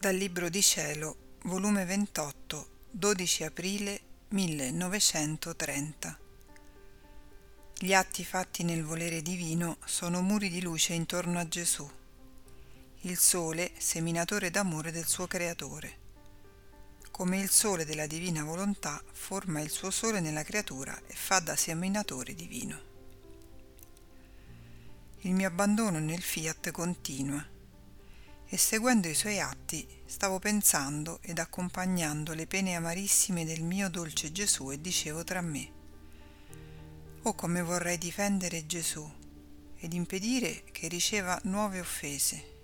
Dal Libro di Cielo, volume 28, 12 aprile 1930. Gli atti fatti nel volere divino sono muri di luce intorno a Gesù, il sole seminatore d'amore del suo creatore. Come il sole della divina volontà forma il suo sole nella creatura e fa da seminatore divino. Il mio abbandono nel fiat continua e seguendo i suoi atti stavo pensando ed accompagnando le pene amarissime del mio dolce Gesù e dicevo tra me, oh come vorrei difendere Gesù ed impedire che riceva nuove offese.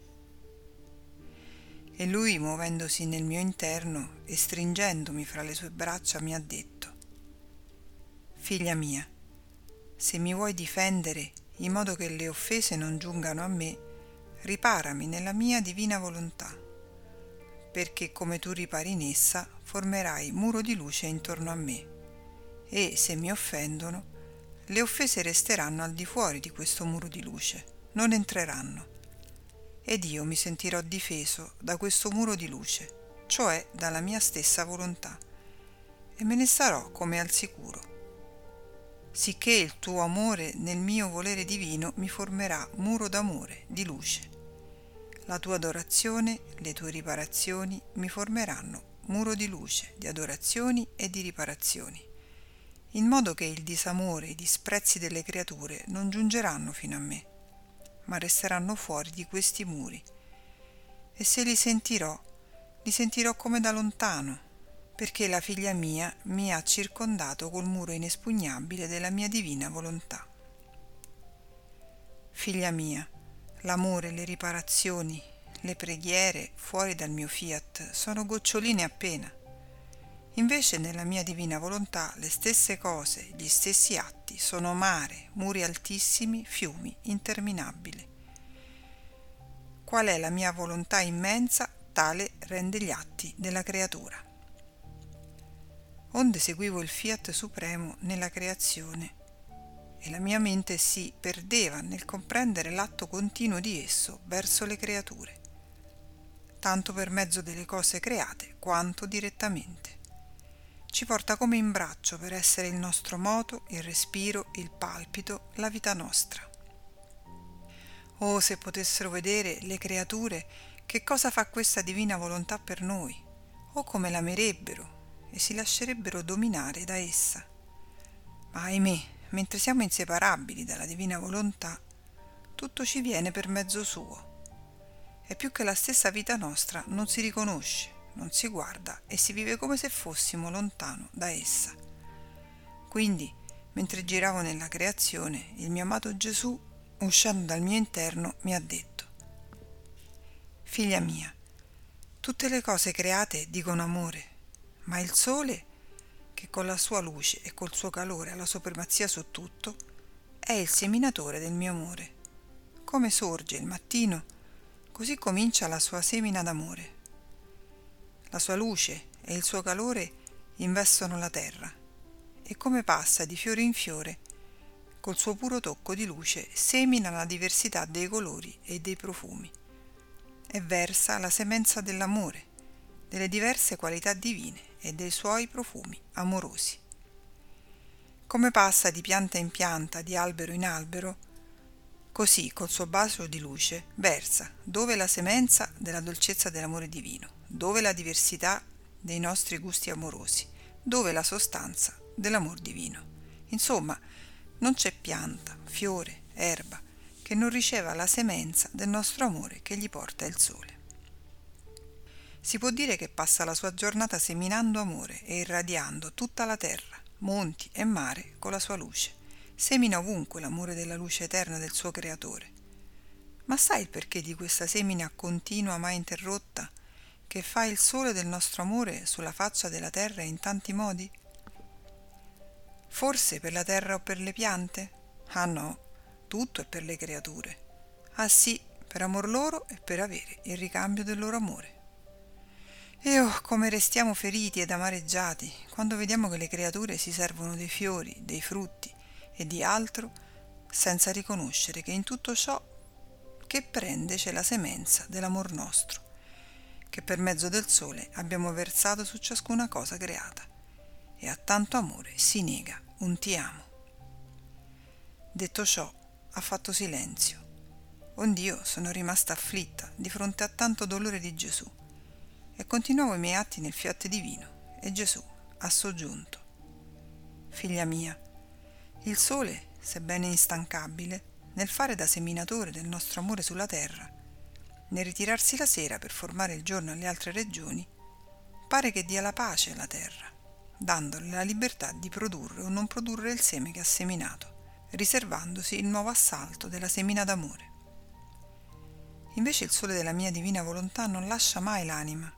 E lui, muovendosi nel mio interno e stringendomi fra le sue braccia, mi ha detto, Figlia mia, se mi vuoi difendere in modo che le offese non giungano a me, riparami nella mia divina volontà, perché come tu ripari in essa formerai muro di luce intorno a me, e se mi offendono, le offese resteranno al di fuori di questo muro di luce, non entreranno. Ed io mi sentirò difeso da questo muro di luce, cioè dalla mia stessa volontà, e me ne sarò come al sicuro sicché il tuo amore nel mio volere divino mi formerà muro d'amore, di luce. La tua adorazione, le tue riparazioni mi formeranno muro di luce, di adorazioni e di riparazioni, in modo che il disamore e i disprezzi delle creature non giungeranno fino a me, ma resteranno fuori di questi muri. E se li sentirò, li sentirò come da lontano, perché la figlia mia mi ha circondato col muro inespugnabile della mia divina volontà. Figlia mia, L'amore, le riparazioni, le preghiere fuori dal mio fiat sono goccioline appena. Invece nella mia divina volontà le stesse cose, gli stessi atti sono mare, muri altissimi, fiumi interminabili. Qual è la mia volontà immensa, tale rende gli atti della creatura. Onde seguivo il fiat supremo nella creazione e la mia mente si perdeva nel comprendere l'atto continuo di esso verso le creature, tanto per mezzo delle cose create quanto direttamente. Ci porta come in braccio per essere il nostro moto, il respiro, il palpito, la vita nostra. Oh, se potessero vedere le creature che cosa fa questa divina volontà per noi, o come l'amerebbero e si lascerebbero dominare da essa. Ma ahimè, mentre siamo inseparabili dalla divina volontà, tutto ci viene per mezzo suo. E più che la stessa vita nostra non si riconosce, non si guarda e si vive come se fossimo lontano da essa. Quindi, mentre giravo nella creazione, il mio amato Gesù, uscendo dal mio interno, mi ha detto, Figlia mia, tutte le cose create dicono amore, ma il sole che con la sua luce e col suo calore ha la supremazia su tutto, è il seminatore del mio amore. Come sorge il mattino, così comincia la sua semina d'amore. La sua luce e il suo calore investono la terra e come passa di fiore in fiore, col suo puro tocco di luce semina la diversità dei colori e dei profumi e versa la semenza dell'amore, delle diverse qualità divine e dei suoi profumi amorosi. Come passa di pianta in pianta, di albero in albero, così col suo bacio di luce versa dove la semenza della dolcezza dell'amore divino, dove la diversità dei nostri gusti amorosi, dove la sostanza dell'amor divino. Insomma, non c'è pianta, fiore, erba che non riceva la semenza del nostro amore che gli porta il sole. Si può dire che passa la sua giornata seminando amore e irradiando tutta la terra, monti e mare con la sua luce. Semina ovunque l'amore della luce eterna del suo creatore. Ma sai il perché di questa semina continua mai interrotta che fa il sole del nostro amore sulla faccia della terra in tanti modi? Forse per la terra o per le piante? Ah no, tutto è per le creature. Ah sì, per amor loro e per avere il ricambio del loro amore. E oh, come restiamo feriti ed amareggiati quando vediamo che le creature si servono dei fiori, dei frutti e di altro senza riconoscere che in tutto ciò che prende c'è la semenza dell'amor nostro, che per mezzo del sole abbiamo versato su ciascuna cosa creata e a tanto amore si nega un ti amo. Detto ciò, ha fatto silenzio. Ond'io sono rimasta afflitta di fronte a tanto dolore di Gesù e continuavo i miei atti nel fiat divino e Gesù ha soggiunto. Figlia mia, il sole, sebbene instancabile, nel fare da seminatore del nostro amore sulla terra, nel ritirarsi la sera per formare il giorno alle altre regioni, pare che dia la pace alla terra, dandole la libertà di produrre o non produrre il seme che ha seminato, riservandosi il nuovo assalto della semina d'amore. Invece il sole della mia divina volontà non lascia mai l'anima.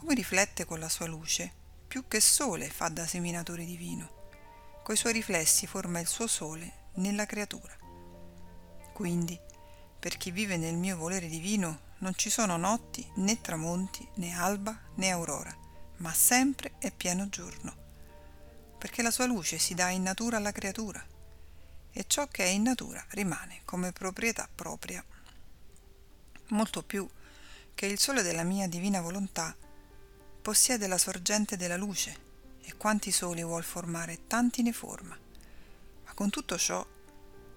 Come riflette con la sua luce, più che sole fa da seminatore divino. Coi suoi riflessi forma il suo sole nella creatura. Quindi, per chi vive nel mio volere divino, non ci sono notti, né tramonti, né alba, né aurora, ma sempre è pieno giorno, perché la sua luce si dà in natura alla creatura e ciò che è in natura rimane come proprietà propria. Molto più che il sole della mia divina volontà possiede la sorgente della luce e quanti soli vuol formare tanti ne forma. Ma con tutto ciò,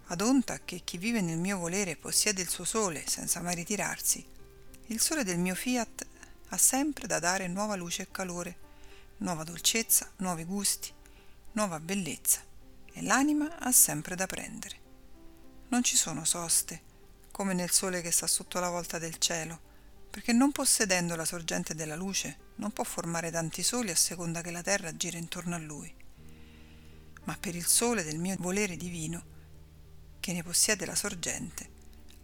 ad onta che chi vive nel mio volere possiede il suo sole senza mai ritirarsi, il sole del mio fiat ha sempre da dare nuova luce e calore, nuova dolcezza, nuovi gusti, nuova bellezza e l'anima ha sempre da prendere. Non ci sono soste, come nel sole che sta sotto la volta del cielo, perché non possedendo la sorgente della luce non può formare tanti soli a seconda che la terra gira intorno a lui. Ma per il sole del mio volere divino, che ne possiede la sorgente,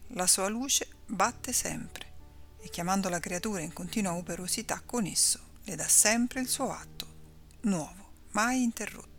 la sua luce batte sempre e chiamando la creatura in continua operosità con esso, le dà sempre il suo atto, nuovo, mai interrotto.